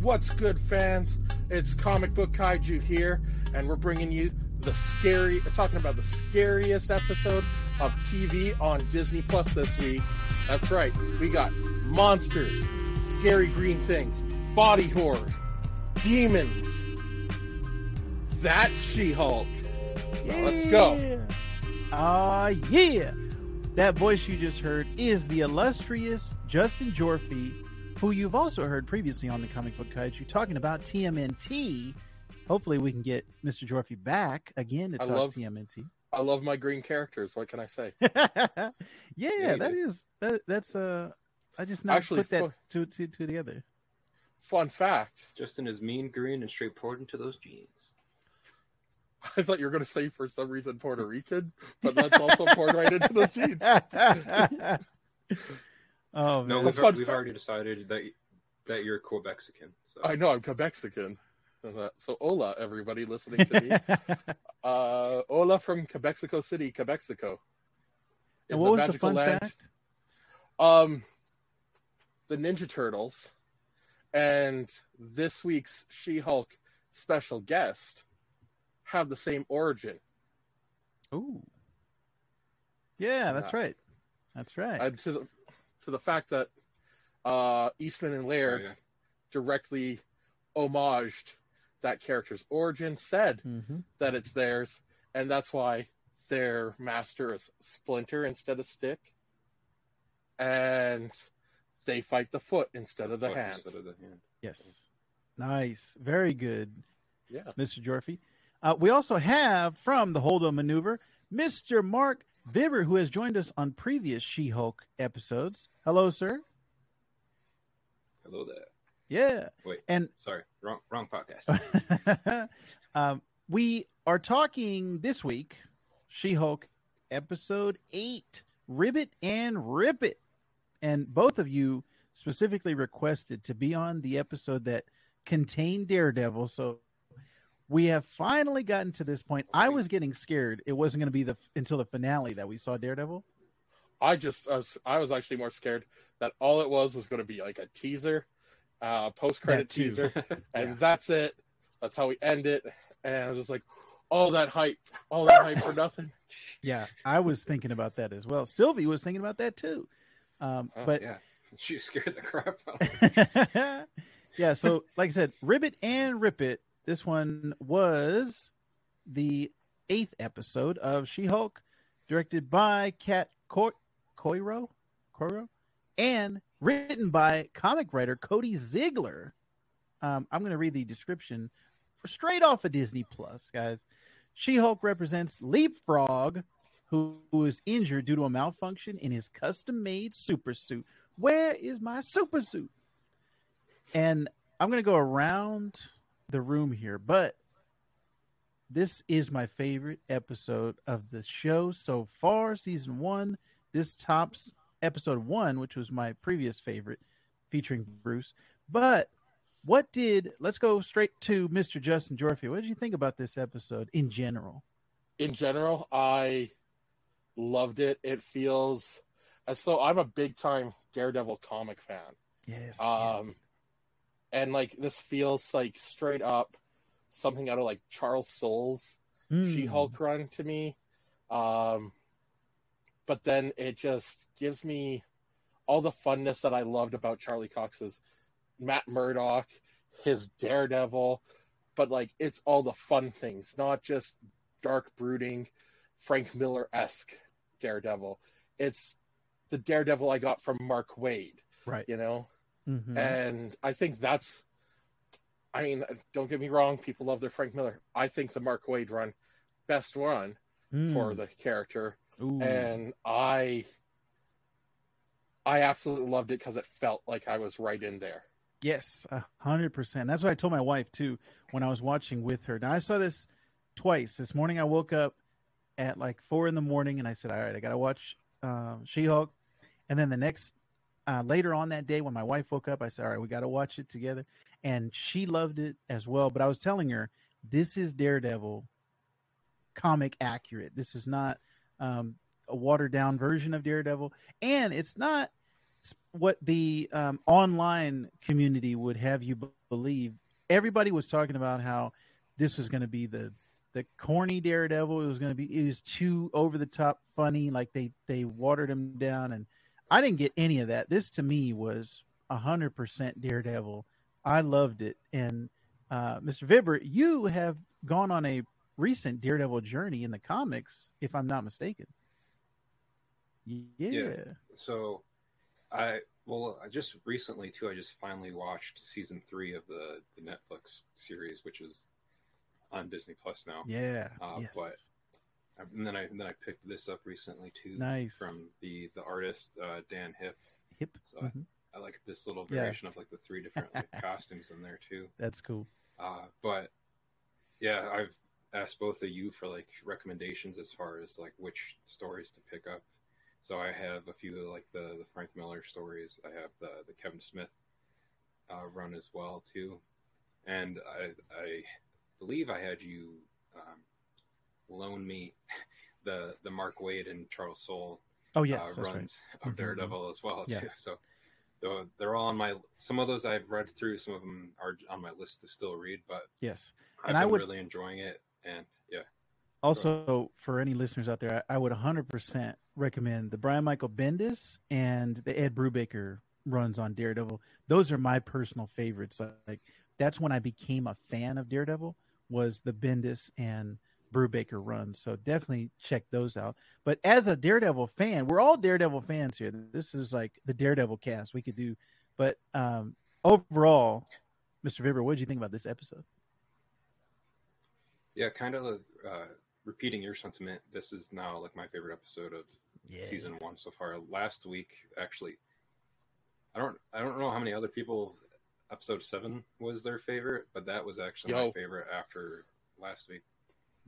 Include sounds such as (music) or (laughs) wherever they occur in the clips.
What's good, fans? It's Comic Book Kaiju here, and we're bringing you the scary, talking about the scariest episode of TV on Disney Plus this week. That's right, we got monsters, scary green things, body horror, demons. That's She Hulk. Let's go. Ah, yeah. That voice you just heard is the illustrious Justin Gyorfi, who you've also heard previously on the Comic Book Kaiju talking about TMNT. Hopefully, we can get Mr. Gyorfi back again to I talk love- TMNT. I love my green characters. What can I say? (laughs) yeah, you that that. That's uh, I just not Actually, put that fu- two, two, two together. Fun fact Justin is mean green and straight poured into those jeans. I thought you were going to say for some reason Puerto Rican, but that's also (laughs) poured right into those jeans. (laughs) oh No, we've, fun we've fact- already decided that that you're Quebexican. So I know I'm Quebexican. Uh, So hola, everybody listening to me. (laughs) uh, hola from Quebexico City, Quebexico. In and what was the fun fact? Um, the Ninja Turtles, and this week's She-Hulk special guest have the same origin. Ooh, yeah, that's Yeah. right. That's right. And to the to the fact that uh, Eastman and Oh, Laird yeah. directly homaged that character's origin, said hmm that it's theirs, and that's why their master is Splinter instead of Stick, and they fight the foot instead of the Fuck hand. instead of the hand. Yes, nice, very good. Yeah, Mr. Gyorfi. Uh, we also have from the Holdo Maneuver, Mr. Mark Vibber, who has joined us on previous She Hulk episodes. Hello, sir. Hello there. Yeah. Wait, And sorry, wrong wrong podcast. (laughs) um, we are talking this week, She Hulk episode eight, Ribbit and Rip It. And both of you specifically requested to be on the episode that contained Daredevil. So we have finally gotten to this point. I was getting scared it wasn't going to be the until the finale that we saw Daredevil. I just I was, I was actually more scared that all it was was going to be like a teaser, uh, post credit teaser, (laughs) and Yeah. that's it. That's how we end it. And I was just like, all that hype, all that hype for nothing. (laughs) Yeah, I was thinking about that as well. Sylvie was thinking about that too. Um, Oh, but yeah, she scared the crap out. of me. (laughs) yeah, so like I said, Ribbit and Rip It. This one was the eighth episode of She Hulk, directed by Kat Co- Coiro, Coiro, and written by comic writer Cody Ziegler. Um, I'm going to read the description for straight off of Disney Plus, guys. She Hulk represents Leapfrog, who, is injured due to a malfunction in his custom made super suit. Where is my super suit? And I'm going to go around the room here, but this is my favorite episode of the show so far, season one. This tops episode one, which was my previous favorite, featuring Bruce. But what did, let's go straight to Mr. Justin Gyorfi. What did you think about this episode in general? in general, I loved it. It feels as so I'm a big time Daredevil comic fan. Yes. Um and like this feels like straight up something out of like Charles Soule's yes. She Hulk run to me. Um but then it just gives me all the funness that I loved about Charlie Cox's Matt Murdock, his Daredevil, but like it's all the fun things, not just dark brooding, Frank Miller esque Daredevil. It's the Daredevil I got from Mark Waid, Right. you know? Mhm. And I think that's, I mean, don't get me wrong, people love their Frank Miller. I think the Mark Waid run, best run for Mm. the character. Ooh. And I, I absolutely loved it because it felt like I was right in there. Yes, a hundred percent. That's what I told my wife too when I was watching with her. Now I saw this twice. This morning I woke up at like four in the morning and I said, "All right, I got to watch um, She-Hulk." And then the next uh, later on that day when my wife woke up, I said, "All right, we got to watch it together." And she loved it as well. But I was telling her, "This is Daredevil, comic accurate. This is not um, a watered down version of Daredevil, and it's not." what the um, online community would have you b- believe. Everybody was talking about how this was going to be the the corny Daredevil. It was going to be it was too over the top funny. Like they they watered him down, and I didn't get any of that. This to me was hundred percent Daredevil. I loved it, and uh, Mr. Vibber, you have gone on a recent Daredevil journey in the comics, if I'm not mistaken. Yeah. So, I well, I just recently too. I just finally watched season three of the the Netflix series, which is on Disney Plus now. Yeah. Uh, yes. but- And then I and then I picked this up recently too nice. from the the artist uh, Dan Hipp. Hipp. So I- Mhm. I like this little Yeah. variation of like the three different like, (laughs) costumes in there too. That's cool. Uh, but yeah, I've asked both of you for like recommendations as far as like which stories to pick up. So I have a few like the the Frank Miller stories. I have the the Kevin Smith uh, run as well too, and I I believe I had you um, loan me (laughs) the the Mark Waid and Charles Soule Oh yes, uh, runs Mhm. of Daredevil as well Yeah. too. So though they're all on my some of those I've read through, some of them are on my list to still read, but. Yes. I've And I would- really enjoying it. And yeah, Also, for any listeners out there, I, I would 100% recommend the Brian Michael Bendis and the Ed Brubaker runs on Daredevil. Those are my personal favorites. Like that's when I became a fan of Daredevil was the Bendis and Brubaker runs. So definitely check those out. But as a Daredevil fan, we're all Daredevil fans here. This is like the Daredevil cast we could do. But um, overall, Mr. Vibber, what did you think about this episode? yeah, kind of uh, repeating your sentiment. This is now like my favorite episode of season one so far. Last week, actually, I don't I don't know how many other people episode seven was their favorite, but that was actually my favorite after last week.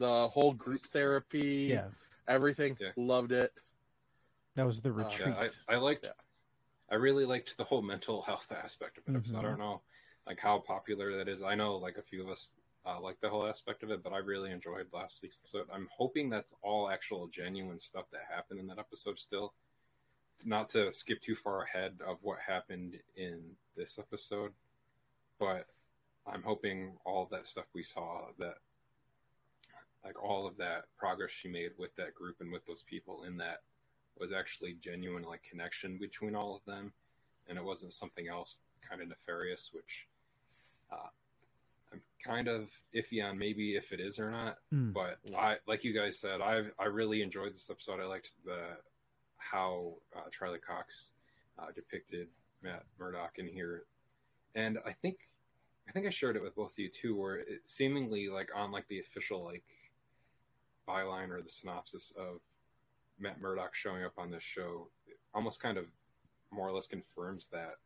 The whole group therapy, Yeah, everything, Yeah. loved it. that was the Uh, retreat. Yeah, I, I liked. Yeah. I really liked the whole mental health (laughs) aspect of it. So I don't know, like how popular that is. I know like a few of us uh, like the whole aspect of it, but I really enjoyed last week's episode. I'm hoping that's all actual genuine stuff that happened in that episode. Still, not to skip too far ahead of what happened in this episode, but I'm hoping all that stuff we saw that. Like all of that progress she made with that group and with those people in that was actually genuine like connection between all of them. And it wasn't something else kind of nefarious which uh, i'm kind of iffy on maybe if it is or not. Mm. but i like you guys said i i really enjoyed this episode. I liked the how uh, charlie cox uh, depicted matt murdock in here. And i think i think i shared it with both of you too where it seemingly like on like the official like byline or the synopsis of Matt Murdock showing up on this show almost kind of more or less confirms that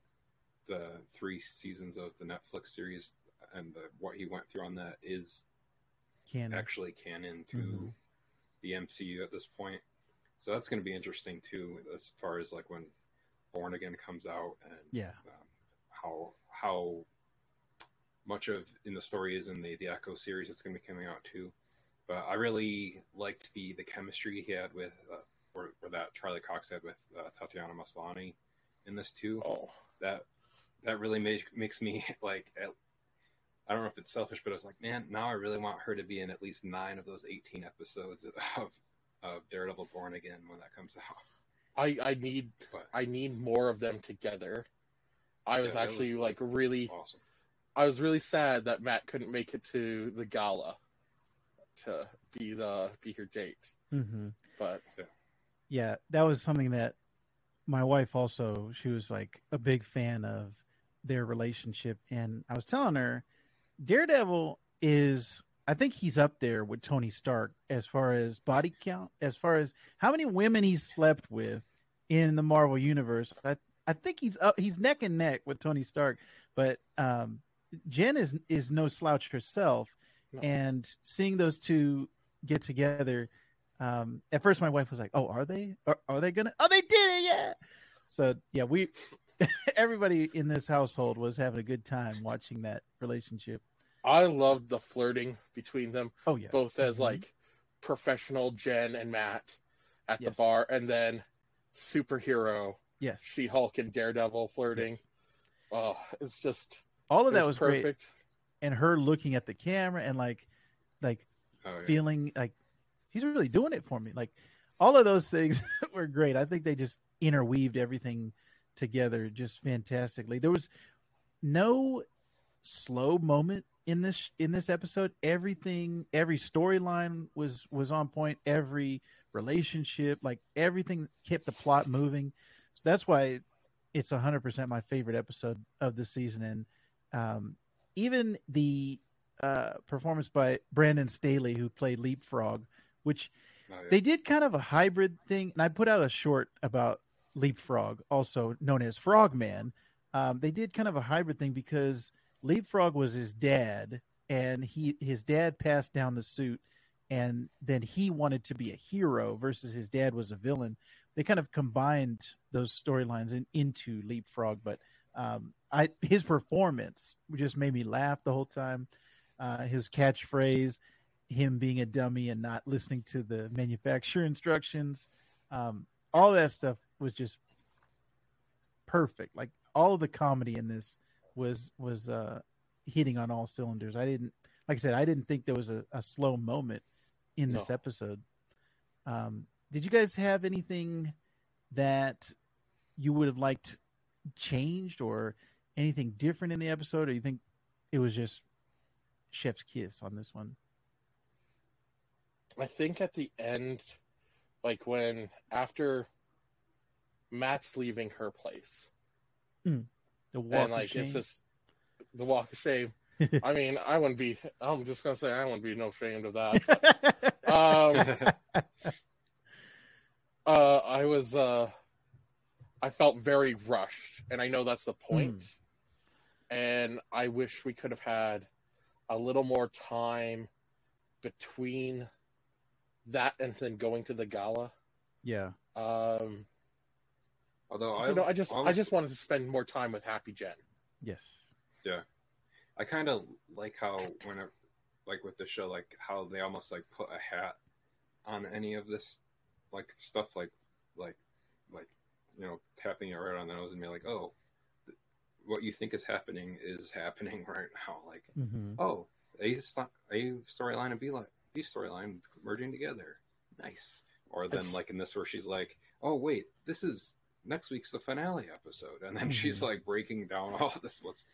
the three seasons of the Netflix series and the, what he went through on that is Canon. actually canon to Mhm. the MCU at this point. So that's going to be interesting too, as far as like when Born Again comes out and Yeah. um, how how much of in the story is in the the Echo series that's going to be coming out too. But I really liked the the chemistry he had with uh, or, or that Charlie Cox had with uh, Tatiana Maslany in this too. Oh, That that really make, makes me (laughs) like at- I don't know if it's selfish, but I was like, man, now I really want her to be in at least nine of those eighteen episodes of of Daredevil Born Again when that comes out. I I need But I need more of them together. I was Yeah, actually was, like really awesome. I was really sad that Matt couldn't make it to the gala to be the be her date. hmm But Yeah, that was something that my wife also. She was like a big fan of their relationship, and I was telling her, Daredevil is. I think he's up there with Tony Stark as far as body count, as far as how many women he's slept with in the Marvel universe. I I think he's up. He's neck and neck with Tony Stark, but um, Jen is is no slouch herself, No. and seeing those two get together. Um, at first, my wife was like, "Oh, are they? Are, are they gonna? Oh, they did it! Yeah." So yeah, we (laughs) everybody in this household was having a good time watching that relationship. I loved the flirting between them, Oh yeah, both as Mhm. like professional Jen and Matt at the bar, and then superhero Yes. She Hulk and Daredevil flirting. Oh, it's just All of that was great. And her looking at the camera and like like Oh, yeah. feeling like he's really doing it for me. Like all of those things (laughs) were great. I think they just interweaved everything together just fantastically. There was no slow moment in this in this episode. Everything, every storyline was was on point. Every relationship, like everything, kept the plot moving. So that's why it's hundred percent my favorite episode of the season. And um, even the uh, performance by Brandon Stanley, who played Leapfrog, which Oh, yeah. they did kind of a hybrid thing. And I put out a short about Leapfrog, also known as Frogman. Um, they did kind of a hybrid thing because Leapfrog was his dad, and he his dad passed down the suit, and then he wanted to be a hero versus his dad was a villain. They kind of combined those storylines in, into Leapfrog, but um, I his performance just made me laugh the whole time. Uh, his catchphrase, him being a dummy and not listening to the manufacturer instructions, um, all that stuff was just perfect. Like all the comedy in this was was uh, hitting on all cylinders. I didn't, like I said, I didn't think there was a, a slow moment in this No. episode. Um, did you guys have anything that you would have liked changed or anything different in the episode, or you think it was just chef's kiss on this one? I think at the end, like when after Matt's leaving her place, The walk and of like shame? it's just the walk of shame. (laughs) I mean, I wouldn't be. I'm just gonna say I wouldn't be no ashamed of that. (laughs) um, (laughs) uh, I was. Uh, I felt very rushed, and I know that's the point. And I wish we could have had a little more time between that and then going to the gala. yeah, Um, Although so, I, know, I just, I just wanted to spend more time with Happy Jen. yes, Yeah. I kind of like how when it, like with the show, like how they almost like put a hat on any of this, like stuff, like like like you know tapping it right on the nose and be like, oh, th- what you think is happening is happening (laughs) right now. Like, mm-hmm. oh, a a storyline and B B storyline merging together, nice. Or then like in this where she's like, oh wait, this is next week's the finale episode, and then she's Mhm. like breaking down (laughs) all this what's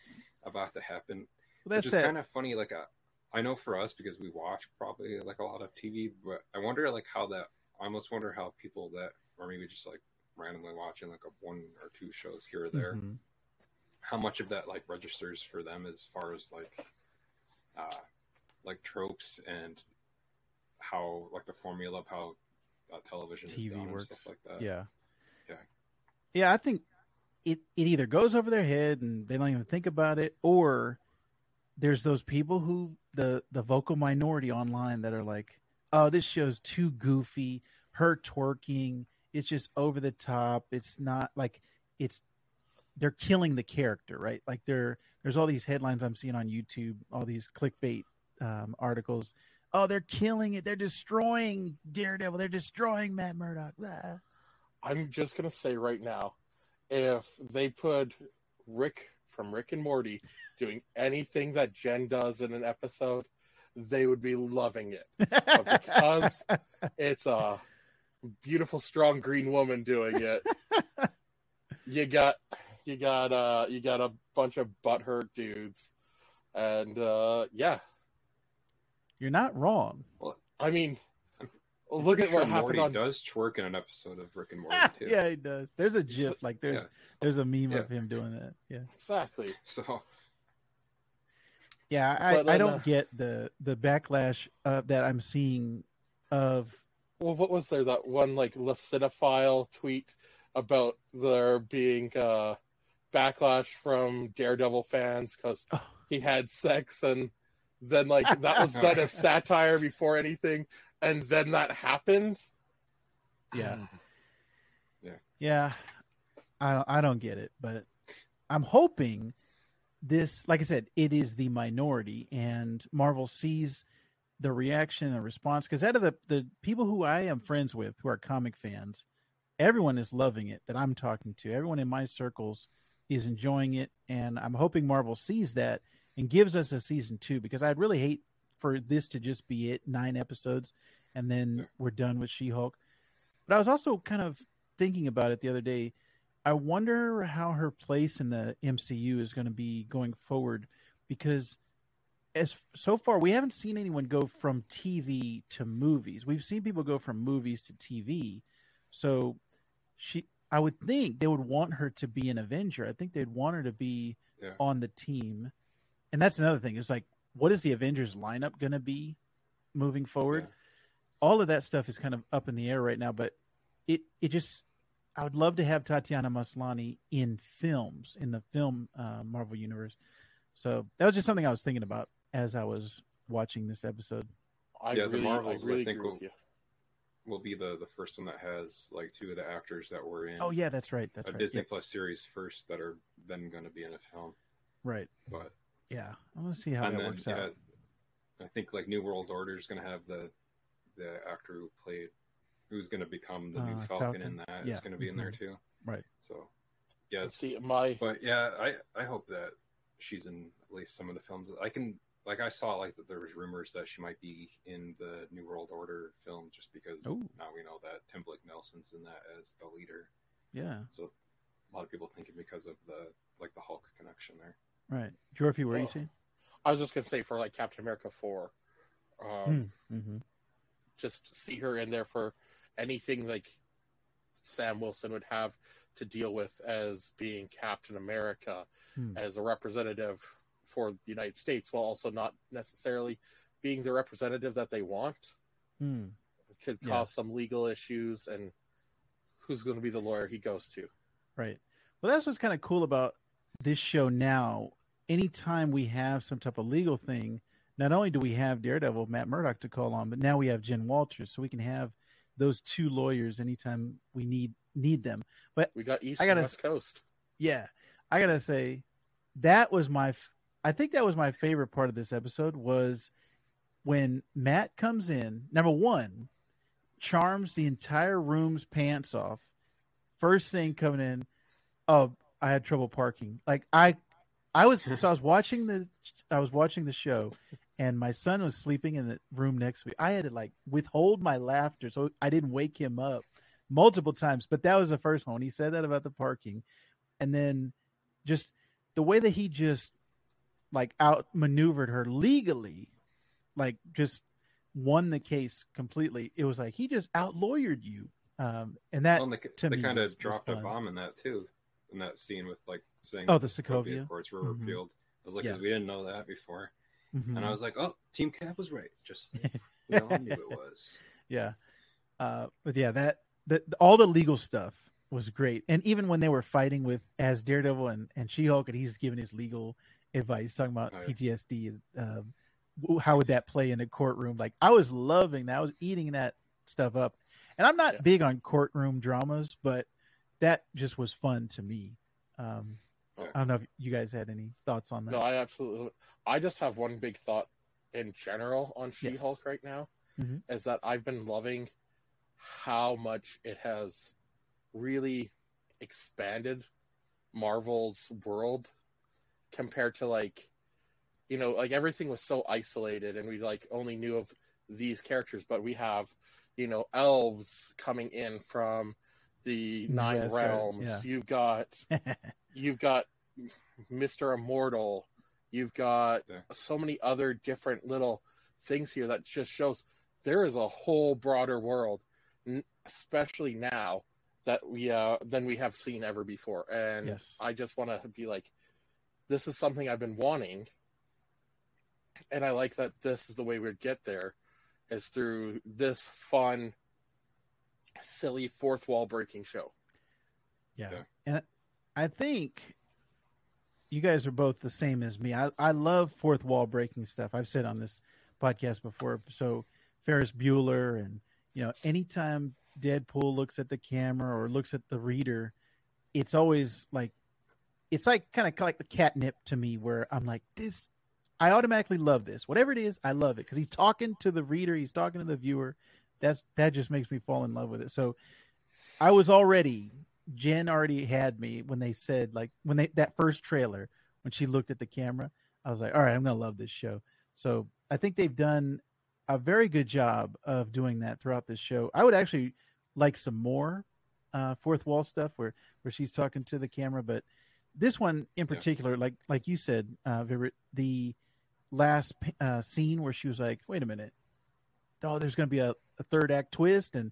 about to happen well, that's which is kind of funny. Like, uh, I know for us because we watch probably like a lot of TV, but I wonder like how that. I almost wonder how people that, or maybe just like randomly watching like a one or two shows here or there, Mhm. how much of that like registers for them as far as like, uh, like tropes and how like the formula of how uh, television TV is done works. and stuff like that. yeah, Yeah. yeah. I think it it either goes over their head and they don't even think about it, or there's those people who the the vocal minority online that are like, oh, this show's too goofy. Her twerking, it's just over the top. It's not like it's they're killing the character, right? Like there there's all these headlines I'm seeing on YouTube, all these clickbait um, articles. Oh, they're killing it. They're destroying Daredevil. They're destroying Matt Murdock. Blah. I'm just gonna say right now, if they put Rick from Rick and Morty doing anything that Jen does in an episode, they would be loving it. (laughs) But because it's a beautiful, strong green woman doing it, (laughs) you got you got uh you got a bunch of butthurt dudes, and uh yeah, You're not wrong. I mean, I'm look Pretty at what sure happened Morty on does twerk in an episode of Rick and Morty too. yeah, he does. There's a GIF, like there's Yeah. there's a meme Yeah. of him doing that. Yeah, exactly. So yeah. I, But I don't uh, get the the backlash uh, that I'm seeing of Well, what was there that one like Lacinophile tweet about there being uh, backlash from Daredevil fans because Oh. he had sex and then like that was (laughs) done as satire before anything, and then that happened. yeah Yeah. yeah. I don't I don't get it, but I'm hoping this, like I said, it is the minority, and Marvel sees the reaction and response because out of the the people who I am friends with who are comic fans, everyone is loving it that I'm talking to. Everyone in my circles is enjoying it, and I'm hoping Marvel sees that and gives us a season two because I'd really hate for this to just be it nine episodes and then we're done with She Hulk. But I was also kind of thinking about it the other day. I wonder how her place in the MCU is going to be going forward because as so far we haven't seen anyone go from TV to movies. We've seen people go from movies to TV. So she I would think they would want her to be an Avenger. I think they'd want her to be Yeah. on the team. And that's another thing. It's like what is the Avengers lineup going to be moving forward? Yeah. All of that stuff is kind of up in the air right now, but it it just I would love to have Tatiana Maslany in films in the film uh, Marvel universe. So that was just something I was thinking about as I was watching this episode. I Yeah, the Marvels, I I think, agree with will- you. Will be the the first one that has like two of the actors that were in Oh yeah, that's right. That's a right. Disney Yep, Plus series first that are then going to be in a film. right. But Yeah, I'm gonna see how that then works yeah, out. I think like New World Order is going to have the the actor who played who's going to become the new Uh, Falcon, Falcon. in that is Yeah. going to be in there too. Right. So yeah, it's, See, my but yeah, I I hope that she's in at least some of the films. I can like I saw like that there was rumors that she might be in the New World Order film just because Ooh. now we know that Tim Blake Nelson's in that as the leader. Yeah, So a lot of people thinking because of the like the Hulk connection there. right. Gyorfi, what are you Oh. saying? I was just gonna say for like Captain America four, um, Mm-hmm. just see her in there for anything like Sam Wilson would have to deal with as being Captain America, Hmm. as a representative for the United States, while also not necessarily being the representative that they want. Hmm. It could Yeah. cause some legal issues, and who's going to be the lawyer he goes to? Right. Well, that's what's kind of cool about this show now. Anytime we have some type of legal thing, not only do we have Daredevil, Matt Murdock to call on, but now we have Jen Walters, so we can have those two lawyers anytime we need need them. But We got East I gotta- West Coast. yeah, I gotta say that was my. I think that was my favorite part of this episode was when Matt comes in. Number one, charms the entire room's pants off. First thing coming in, oh, I had trouble parking. Like I, I was so I was watching the I was watching the show, and my son was sleeping in the room next to me. I had to like withhold my laughter so I didn't wake him up multiple times. But that was the first one he said that about the parking, and then just the way that he just like outmaneuvered her legally, like just won the case completely. It was like he just outlawyered you, um, and that Well, and they, to they kind of dropped a bomb in that too, in that scene with like saying Oh, the Sokovia. Accords were Mhm. repealed. I was like, Yeah. we didn't know that before, Mhm. and I was like, oh, Team Cap was right. Just (laughs) we all knew it was. yeah uh but yeah that that all the legal stuff was great and even when they were fighting with as daredevil and and she-hulk and he's giving his legal advice talking about Oh, yeah. ptsd um how would that play in a courtroom like i was loving that i was eating that stuff up and i'm not Yeah. big on courtroom dramas but that just was fun to me um Yeah. i don't know if you guys had any thoughts on that No, I absolutely. I just have one big thought in general on She Hulk right now Mhm. is that I've been loving how much it has really expanded Marvel's world compared to like, you know, like everything was so isolated and we like only knew of these characters, but we have, you know, elves coming in from the nine Yes, right, realms. yeah. You've got (laughs) you've got Mr. Immortal. You've got Yeah. so many other different little things here that just shows there is a whole broader world, especially now that we uh, than we have seen ever before. And Yes. I just want to be like, this is something I've been wanting, and I like that this is the way we get there, is through this fun, silly fourth wall breaking show. Yeah. Yeah. And I think you guys are both the same as me. I, I love fourth wall breaking stuff. I've said on this podcast before. So Ferris Bueller and you know, anytime Deadpool looks at the camera or looks at the reader, it's always like it's like kind of like the catnip to me where I'm like, this I automatically love this. Whatever it is, I love it. Because he's talking to the reader, he's talking to the viewer. That's that just makes me fall in love with it. So I was already Jen already had me when they said like when they that first trailer when she looked at the camera. I was like, all right, I'm gonna love this show. So I think they've done a very good job of doing that throughout this show. I would actually like some more uh, fourth wall stuff where where she's talking to the camera, but this one in particular, like like you said, uh, Vibert, the last uh, scene where she was like, "Wait a minute, oh, there's going to be a, a third act twist, and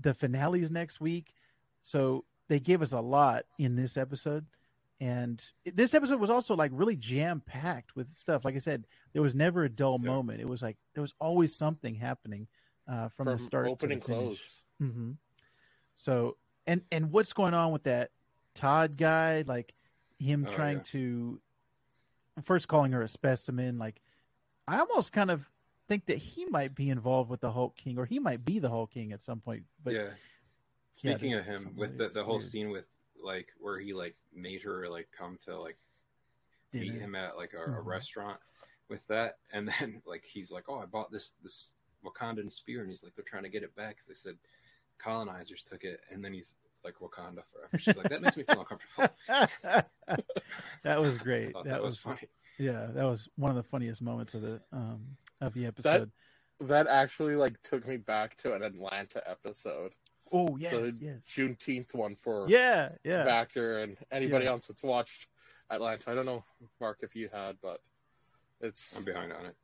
the finale is next week." So they gave us a lot in this episode, and this episode was also like really jam packed with stuff. Like I said, there was never a dull Yeah. moment. It was like there was always something happening uh, from, the start the finish. close. hmm So, and and what's going on with that Todd guy? Like him Oh, trying yeah. to first calling her a specimen. Like I almost kind of think that he might be involved with the Hulk King, or he might be the Hulk King at some point. But yeah. Speaking there's of him, with the, the whole weird. scene with like where he like made her like come to like meet him at like a, a Mhm. restaurant with that, and then (laughs) like he's like, "Oh, I bought this this Wakandan spear," and he's like, "They're trying to get it back because they said colonizers took it," and then he's like Wakanda forever. She's like, "That makes me feel uncomfortable." (laughs) that was great. thought That, was, funny. yeah, that was one of the funniest moments of the um of the episode. That actually like took me back to an Atlanta episode, oh yes, the yes, Juneteenth one for yeah, yeah. Factor and anybody Yeah. else that's watched Atlanta. I don't know, Mark, if you had, but it's I'm behind on it.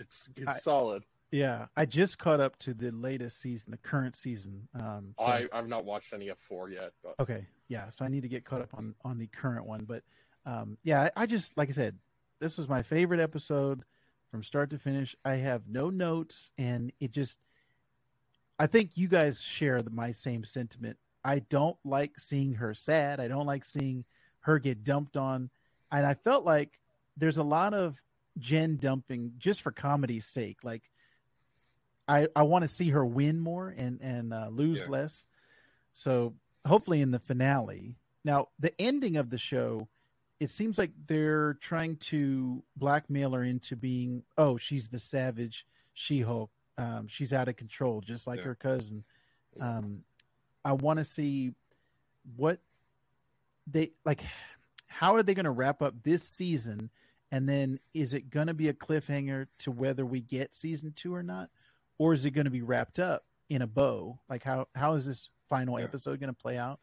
it's it's I- solid. Yeah, I just caught up to the latest season, the current season. Um, so- I I've not watched any of four yet, but okay, yeah, so I need to get caught up on on the current one. But um, yeah, I, I just like I said, this was my favorite episode from start to finish. I have no notes, and it just, I think you guys share the, my same sentiment. I don't like seeing her sad. I don't like seeing her get dumped on, and I felt like there's a lot of Jen dumping just for comedy's sake. Like, I I want to see her win more and and uh, lose Yeah. less. So hopefully in the finale. Now the ending of the show, it seems like they're trying to blackmail her into being oh she's the savage She Hulk. Um, she's out of control, just like Yeah. her cousin. Um, I want to see what they like. How are they going to wrap up this season? And then is it going to be a cliffhanger to whether we get season two or not, or is it going to be wrapped up in a bow? Like how how is this final Yeah. episode going to play out?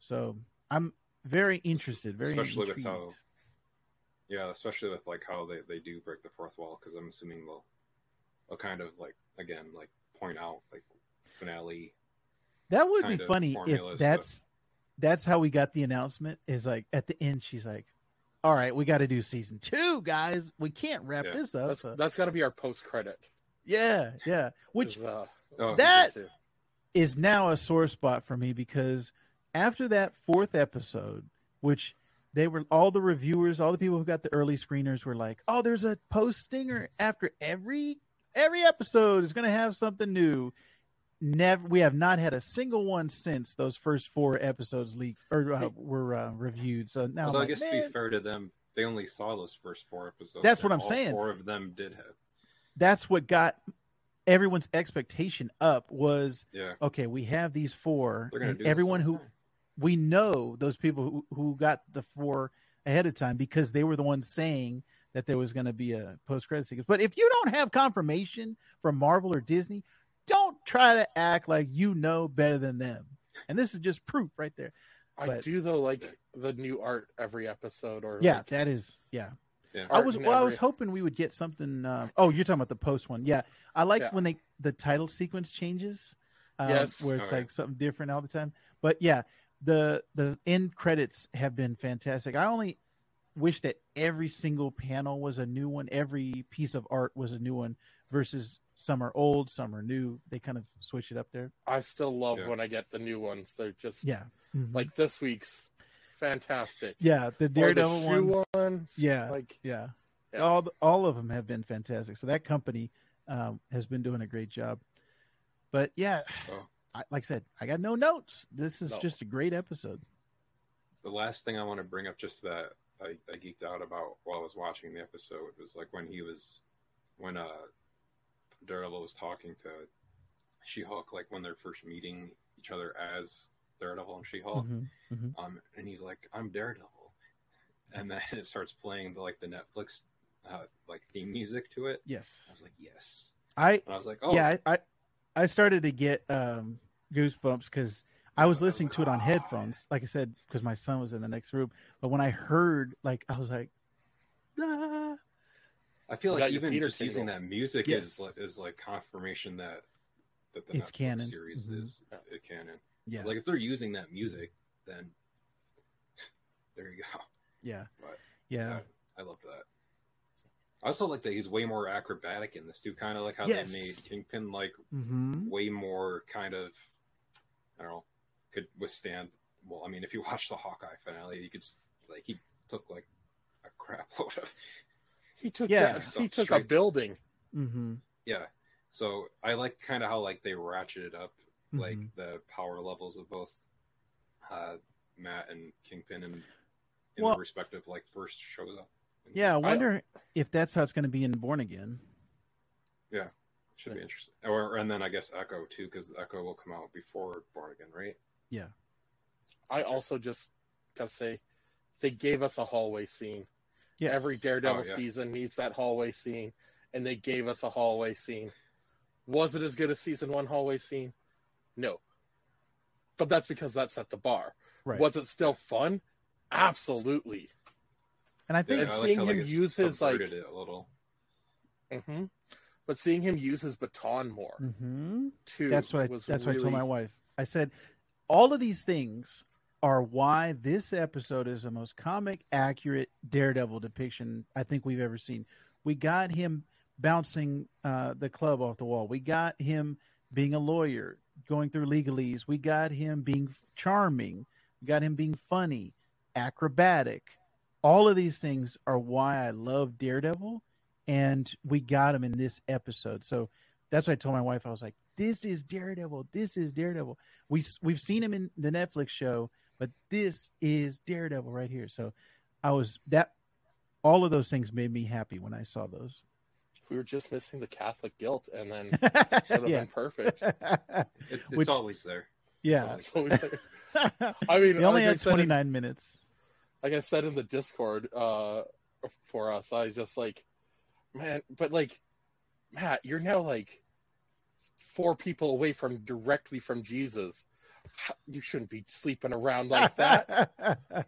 So I'm very interested, very Especially with how- Yeah, especially with like how they, they do break the fourth wall, because I'm assuming they'll they'll kind of like again like point out like finale. That would be funny formula if stuff. that's that's how we got the announcement. Is like at the end, she's like, "All right, we got to do season two, guys. We can't wrap Yeah. this up." that's So- that's got to be our post credit. Yeah, yeah. Which is, uh, Oh, That- season two. is now a sore spot for me because after that fourth episode, which they were all the reviewers, all the people who got the early screeners were like, "Oh, there's a post stinger after every every episode is going to have something new." Never, we have not had a single one since those first four episodes leaked or uh, were uh, reviewed. So now, I'm like, I guess to be fair to them, they only saw those first four episodes. That's what I'm all saying. Four of them did have. That's what got everyone's expectation up. Was Yeah, okay, we have these four, and everyone who we know those people who, who got the four ahead of time because they were the ones saying that there was going to be a post credit sequence. But if you don't have confirmation from Marvel or Disney, don't try to act like you know better than them. And this is just proof right there. I but- do though like the new art every episode, or Yeah, like, that is yeah. Yeah. I was well, I was hoping we would get something. Uh, oh, you're talking about the post one. Yeah, I like Yeah. when they the title sequence changes. Um, Yes. where it's yeah. like something different all the time. But yeah, the the end credits have been fantastic. I only wish that every single panel was a new one. Every piece of art was a new one. Versus some are old, some are new. They kind of switch it up there. I still love Yeah. when I get the new ones. They're just Yeah, Mhm. like this week's fantastic. yeah, the Or the Daredevil shoe ones. ones. Yeah. like Yeah. Yeah. All all of them have been fantastic. So that company um, has been doing a great job. But yeah, Oh. I, like I said, I got no notes. This is No. just a great episode. The last thing I want to bring up, just that I, I geeked out about while I was watching the episode, was like when he was, when uh, Daredevil was talking to She-Hulk, like when they're first meeting, each other as Daredevil and She-Hulk. Mhm, mhm. Um, and he's like, "I'm Daredevil," and then it starts playing the like the Netflix uh, like theme music to it. Yes, I was like, "Yes," I and I was like, "Oh, yeah, I, I I started to get um goosebumps because I was listening to it on headphones, like I said, because my son was in the next room. But when I heard, like, I was like, ah. I feel like even Peter just using that music Yes. is like, is like confirmation that that the It's Netflix canon. series Mhm. is uh, canon. Yeah, Like if they're using that music, then (laughs) there you go. yeah, But yeah, I loved that. I also like that he's way more acrobatic in this too. Kind of like how Yes. they made Kingpin like hmm way more kind of I don't know could withstand. Well, I mean, if you (laughs) watch the Hawkeye finale, you could like he took like a crap (laughs) load of He took Yeah. that, he took a Strike. building. hmm yeah. So I like kind of how like they ratcheted up like Mhm. the power levels of both uh, Matt and Kingpin and in Well- the respective like first shows up. yeah. I wonder if that's how it's going to be in Born Again. Yeah, should be interesting. Or and then I guess Echo too, because Echo will come out before Born Again, right? Yeah, I also just gotta say, they gave us a hallway scene. yes. Every Daredevil Oh, yeah. season needs that hallway scene, and they gave us a hallway scene. Was it as good as season one hallway scene? No. But that's because that set the bar. right. Was it still fun? Absolutely. and I Yeah, think And I seeing how, him it's use his, like- subverted it a little. hmm But seeing him use his baton more Mhm. too that's what I, was that's really, what I told my wife. I said, all of these things are why this episode is the most comic accurate Daredevil depiction I think we've ever seen. We got him bouncing uh, the club off the wall. We got him being a lawyer, going through legalese. We got him being charming. We got him being funny, acrobatic. All of these things are why I love Daredevil, and we got him in this episode. So that's why I told my wife. I was like, "This is Daredevil. This is Daredevil. We we've seen him in the Netflix show, but this is Daredevil right here." So I was that. All of those things made me happy when I saw those. We were just missing the Catholic guilt, and then it would have yeah, been perfect. (laughs) It, it's Which- always there. yeah. It's always like- (laughs) I mean, They only like had twenty nine minutes. like I said in the Discord uh, for us, I was just like, man, but like, Matt, you're now like four people away from directly from Jesus. You shouldn't be sleeping around like that. (laughs)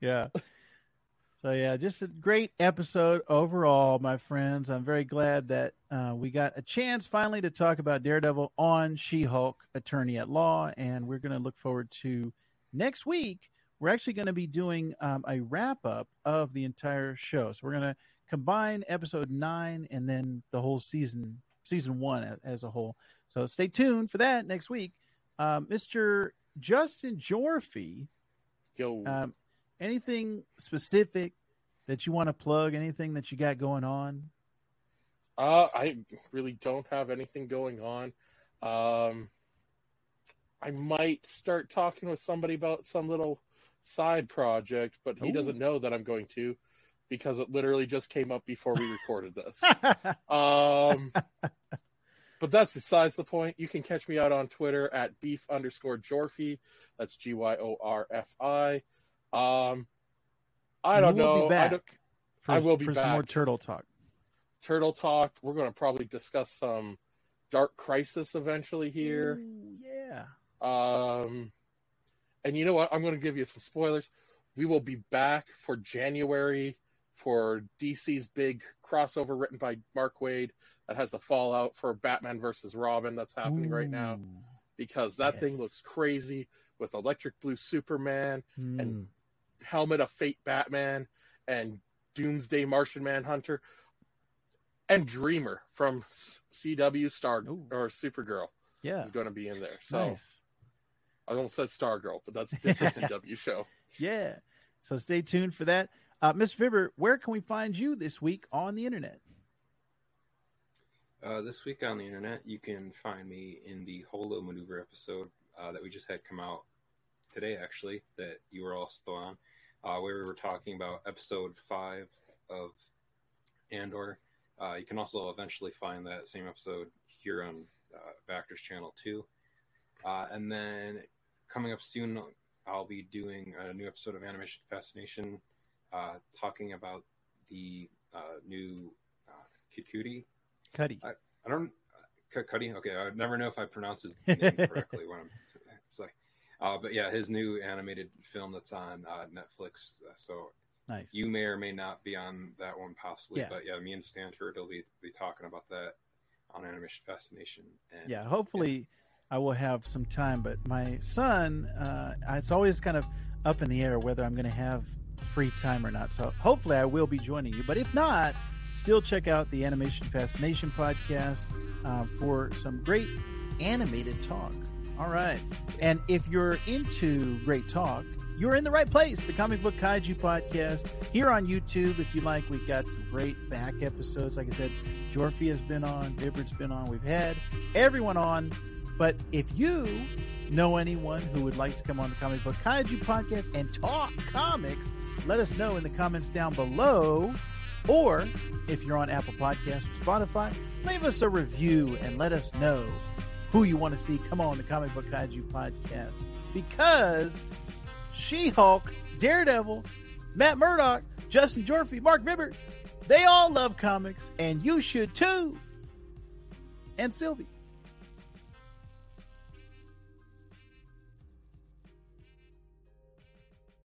yeah. So yeah, just a great episode overall, my friends. I'm very glad that uh, we got a chance finally to talk about Daredevil on She-Hulk, Attorney at Law, and we're going to look forward to next week. We're actually going to be doing um, a wrap up of the entire show. So we're going to combine episode nine and then the whole season, season one as a whole. So stay tuned for that next week. Uh, Mr. Justin Gyorfi, Yo, um, anything specific that you want to plug? Anything that you got going on? uh, I really don't have anything going on. Um, I might start talking with somebody about some little side project, but he Ooh. doesn't know that I'm going to because it literally just came up before we recorded this. (laughs) Um, but that's besides the point. You can catch me out on Twitter at beef underscore Gyorfi. That's G Y O R F I. Um, I don't You will know. Be I back don't, for, I will be for some more turtle talk. Turtle Talk. We're going to probably discuss some Dark Crisis eventually here. Ooh, yeah. Um, and you know what? I'm going to give you some spoilers. We will be back for January for DC's big crossover written by Mark Waid that has the fallout for Batman versus Robin that's happening right now because that thing looks crazy with electric blue Superman, Mm. and- helmet of fate Batman, and Doomsday Martian Manhunter, and Dreamer from CW Star Ooh. or Supergirl yeah. is going to be in there. So. Nice. I almost said Stargirl, but that's a (laughs) different CW show. Yeah. So stay tuned for that. Uh, Mr. Fibber, where can we find you this week on the internet? Uh, this week on the internet, you can find me in the Holdo Maneuver episode uh, that we just had come out today, actually, that you were also on, uh, where we were talking about episode five of Andor. Uh, you can also eventually find that same episode here on uh, channel too. Uh, and then coming up soon, I'll be doing a new episode of Animation Fascination, uh, talking about the uh, new uh, Kid Cudi. Cuddy. I don't uh, Cuddy. Okay, I never know if I pronounce his (laughs) name correctly when I'm. It's like, uh, but yeah, his new animated film that's on uh, Netflix. Uh, so Nice. you may or may not be on that one possibly. Yeah. But yeah, me and Stanford will be be talking about that on Animation Fascination. And yeah hopefully i will have some time but my son uh, it's always kind of up in the air whether i'm going to have free time or not so hopefully i will be joining you but if not still check out the animation fascination podcast uh, for some great animated talk all right and if you're into great talk you're in the right place the comic book kaiju podcast here on youtube if you like we've got some great back episodes like i said Gyorfi has been on, Vibbert's been on. We've had everyone on. But if you know anyone who would like to come on the Comic Book Kaiju podcast and talk comics, let us know in the comments down below. Or if you're on Apple Podcasts or Spotify, leave us a review and let us know who you want to see come on the Comic Book Kaiju podcast. Because She Hulk, Daredevil, Matt Murdock, Justin Gyorfi, Mark Vibbert, they all love comics, and you should too. And Sylvie.